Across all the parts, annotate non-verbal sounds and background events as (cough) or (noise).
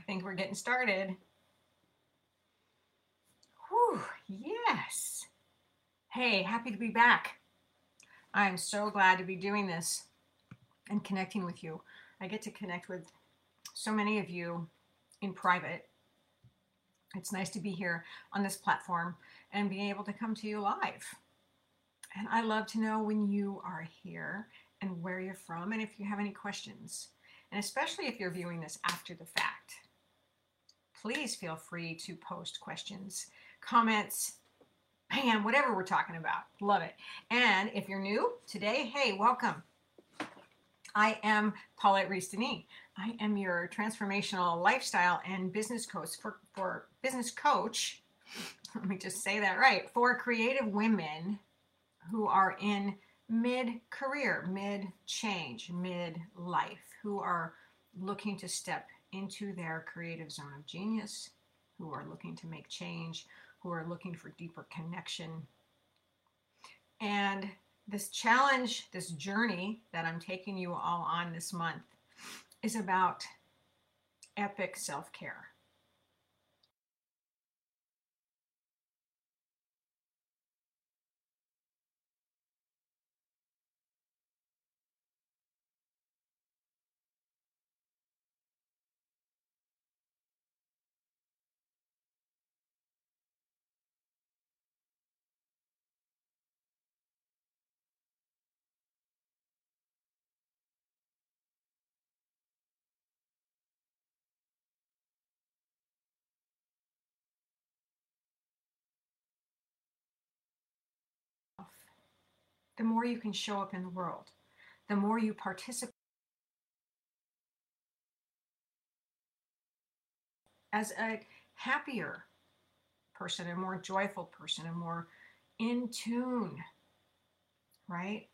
I think we're getting started. Whew, yes. Hey, happy to be back. I'm so glad to be doing this and connecting with you. I get to connect with so many of you in private. It's nice to be here on this platform and being able to come to you live. And I love to know when you are here and where you're from and if you have any questions. And especially if you're viewing this after the fact, please feel free to post questions, comments, and whatever we're talking about. Love it. And if you're new today, hey, welcome. I am Paulette Denis. I am your transformational lifestyle and business coach for, for business coach. Let me just say that right for creative women who are in mid career, mid change, mid life, who are looking to step into their creative zone of genius, who are looking to make change, who are looking for deeper connection. And this challenge, this journey that I'm taking you all on this month is about epic self care. The more you can show up in the world, the more you participate as a happier person, a more joyful person, a more in tune, right?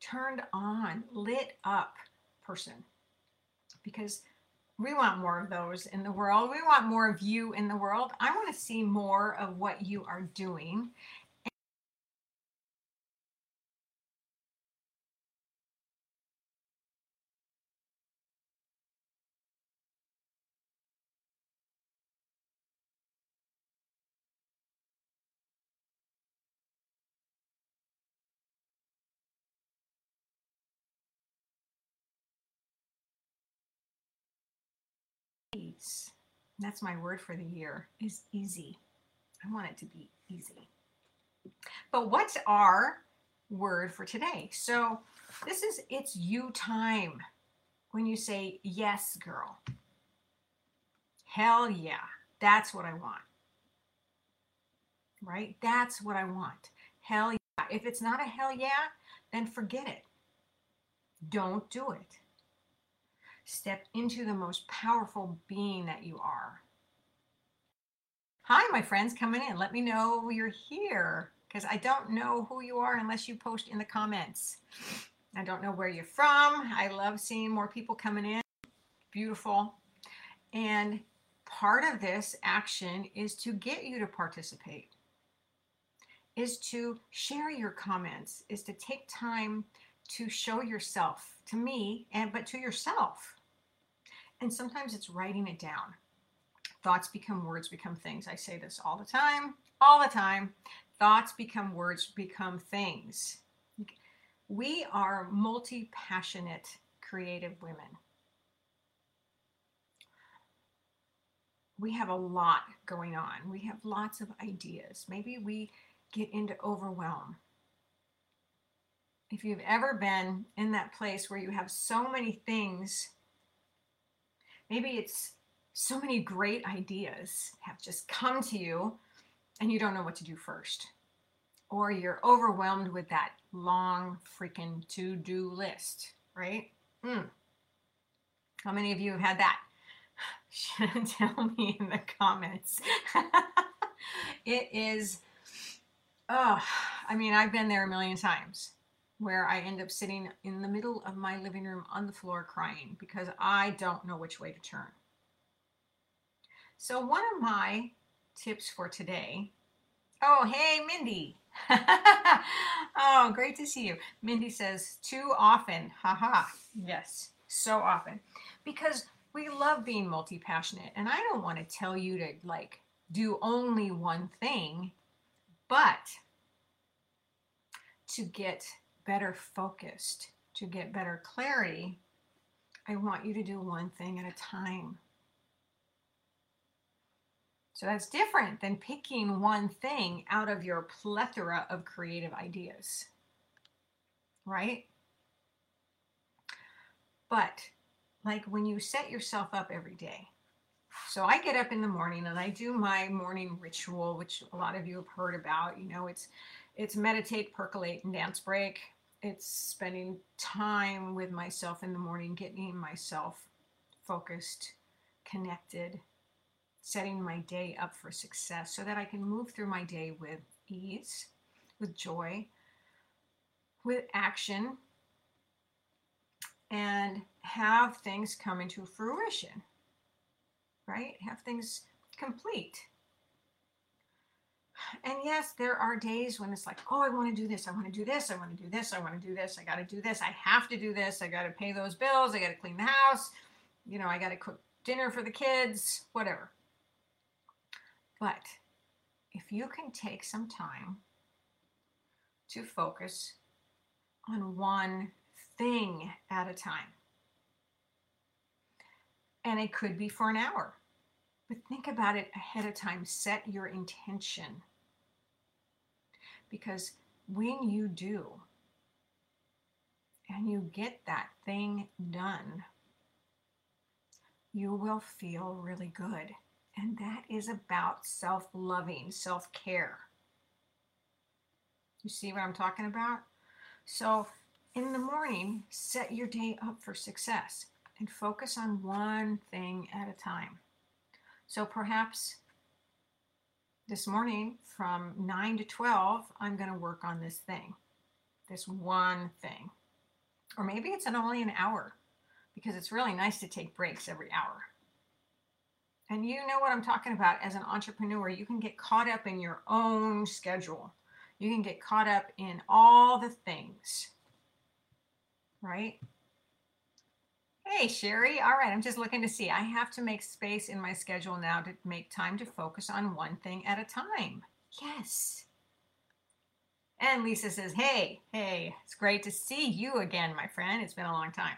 Turned on, lit up person. Because we want more of those in the world. We want more of you in the world. I want to see more of what you are doing That's my word for the year is easy. I want it to be easy. But what's our word for today? So this is it's you time. When you say yes, girl. Hell yeah. That's what I want. Right? That's what I want. Hell yeah. If it's not a hell yeah, then forget it. Don't do it. Step into the most powerful being that you are. Hi, my friends coming in. Let me know you're here because I don't know who you are unless you post in the comments. I don't know where you're from. I love seeing more people coming in. Beautiful. And part of this action is to get you to participate, is to share your comments, is to take time to show yourself to me and but to yourself and sometimes it's writing it down. Thoughts become words become things. I say this all the time all the time. Thoughts become words become things. We are multi-passionate creative women. We have a lot going on. We have lots of ideas. Maybe we get into overwhelm. If you've ever been in that place where you have so many things, maybe it's so many great ideas have just come to you and you don't know what to do first. Or you're overwhelmed with that long freaking to do list, right? Mm. How many of you have had that? (laughs) (laughs) Tell me in the comments. (laughs) it is, oh, I mean, I've been there a million times where I end up sitting in the middle of my living room on the floor crying because I don't know which way to turn. So, one of my tips for today oh, hey, Mindy. (laughs) oh, great to see you. Mindy says, too often. Haha. Yes, so often. Because we love being multi passionate. And I don't want to tell you to like do only one thing, but to get better focused, to get better clarity, I want you to do one thing at a time. So that's different than picking one thing out of your plethora of creative ideas, right? But like when you set yourself up every day. So I get up in the morning and I do my morning ritual, which a lot of you have heard about. You know, it's it's meditate, percolate, and dance break. It's spending time with myself in the morning, getting myself focused, connected, setting my day up for success so that I can move through my day with ease, with joy, with action, and have things come into fruition, right? Have things complete. And yes, there are days when it's like, oh, I want to do this. I want to do this. I want to do this. I want to do this. I got to do this. I have to do this. I got to pay those bills. I got to clean the house. You know, I got to cook dinner for the kids, whatever. But if you can take some time to focus on one thing at a time, and it could be for an hour, but think about it ahead of time. Set your intention. Because when you do, and you get that thing done, you will feel really good. And that is about self loving, self care. You see what I'm talking about? So, in the morning, set your day up for success and focus on one thing at a time. So, perhaps this morning from 9 to 12, I'm going to work on this thing, this one thing. Or maybe it's an only an hour because it's really nice to take breaks every hour. And you know what I'm talking about as an entrepreneur. You can get caught up in your own schedule. You can get caught up in all the things, right? Hey, Sherry. All right, I'm just looking to see. I have to make space in my schedule now to make time to focus on one thing at a time. Yes. And Lisa says, Hey, hey, it's great to see you again, my friend. It's been a long time.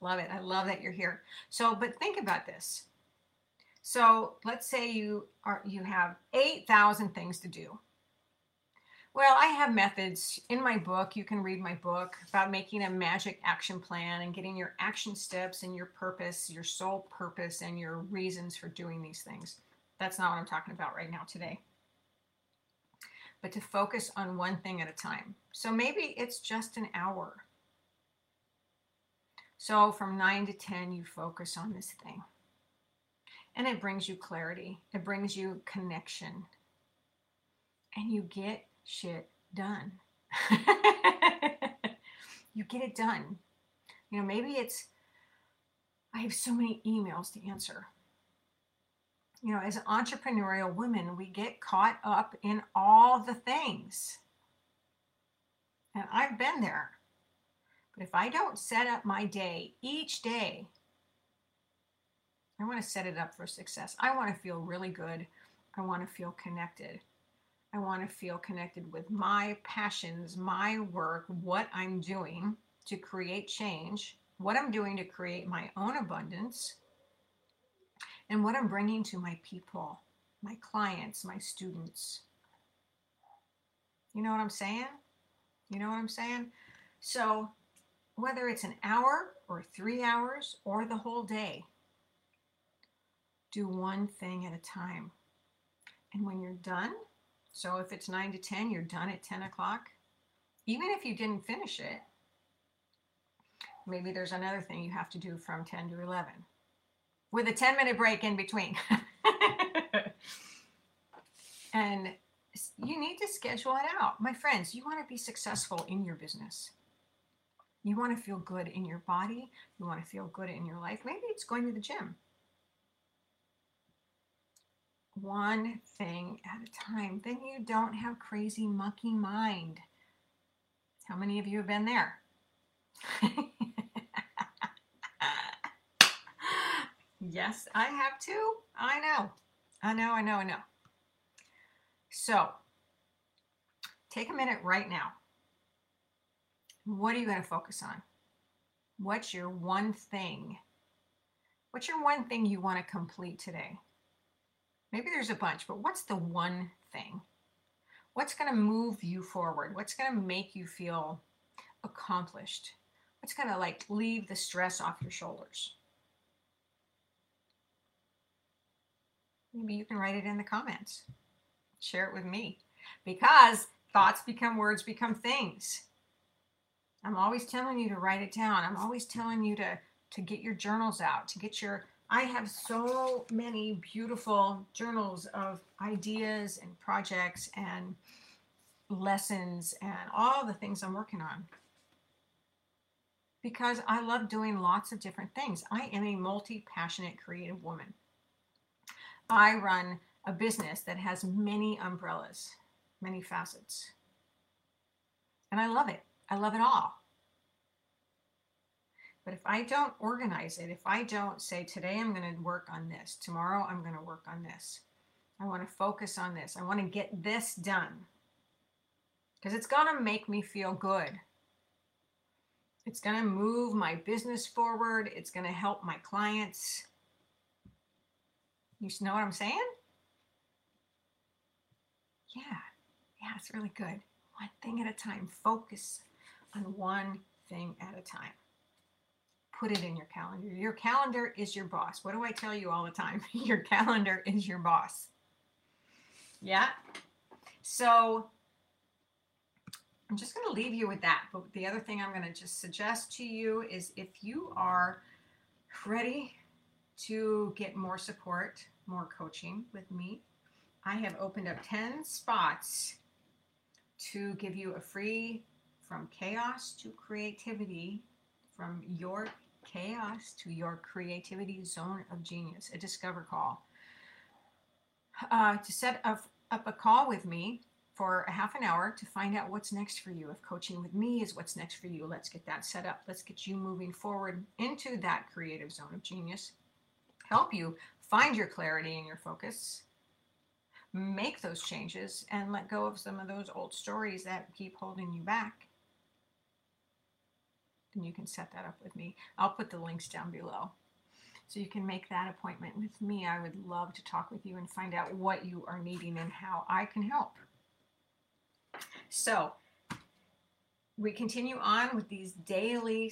Love it. I love that you're here. So, but think about this. So let's say you are you have 8,000 things to do. Well, I have methods in my book. You can read my book about making a magic action plan and getting your action steps and your purpose, your sole purpose, and your reasons for doing these things. That's not what I'm talking about right now today. But to focus on one thing at a time. So maybe it's just an hour. So from 9 to 10, you focus on this thing and it brings you clarity, it brings you connection, and you get shit done. (laughs) you get it done. You know, maybe it's, I have so many emails to answer. You know, as entrepreneurial women, we get caught up in all the things. And I've been there. But if I don't set up my day each day I want to set it up for success. I want to feel really good. I want to feel connected. I want to feel connected with my passions, my work, what I'm doing to create change, what I'm doing to create my own abundance, and what I'm bringing to my people, my clients, my students. You know what I'm saying? You know what I'm saying? So, whether it's an hour or three hours or the whole day, do one thing at a time. And when you're done, so if it's 9 to 10, you're done at 10 o'clock. Even if you didn't finish it, maybe there's another thing you have to do from 10 to 11 with a 10 minute break in between. (laughs) and you need to schedule it out. My friends, you want to be successful in your business. You want to feel good in your body. You want to feel good in your life. Maybe it's going to the gym one thing at a time. Then you don't have crazy monkey mind. How many of you have been there? (laughs) Yes, I have too. I know. I know, I know, I know. So, take a minute right now. What are you going to focus on? What's your one thing? What's your one thing you want to complete today? Maybe there's a bunch, but what's the one thing? What's going to move you forward? What's going to make you feel accomplished? What's going to like leave the stress off your shoulders? Maybe you can write it in the comments. Share it with me because thoughts become words, become things. I'm always telling you to write it down. I'm always telling you to to get your journals out, to get your I have so many beautiful journals of ideas and projects and lessons and all the things I'm working on. Because I love doing lots of different things. I am a multi passionate creative woman. I run a business that has many umbrellas, many facets. And I love it. I love it all. But if I don't organize it, if I don't say, today I'm going to work on this, tomorrow I'm going to work on this, I want to focus on this, I want to get this done, because it's going to make me feel good. It's going to move my business forward, it's going to help my clients. You know what I'm saying? Yeah, yeah, it's really good. One thing at a time. Focus on one thing at a time put it in your calendar. Your calendar is your boss. What do I tell you all the time? (laughs) your calendar is your boss. Yeah. So I'm just going to leave you with that. But the other thing I'm going to just suggest to you is if you are ready to get more support, more coaching with me, I have opened up 10 spots to give you a free from chaos to creativity from your chaos to your creativity zone of genius, a discover call. Uh, to set up, up a call with me for a half an hour to find out what's next for you. If coaching with me is what's next for you, let's get that set up. Let's get you moving forward into that creative zone of genius. Help you find your clarity and your focus, make those changes, and let go of some of those old stories that keep holding you back then you can set that up with me. I'll put the links down below. So you can make that appointment with me. I would love to talk with you and find out what you are needing and how I can help. So we continue on with these daily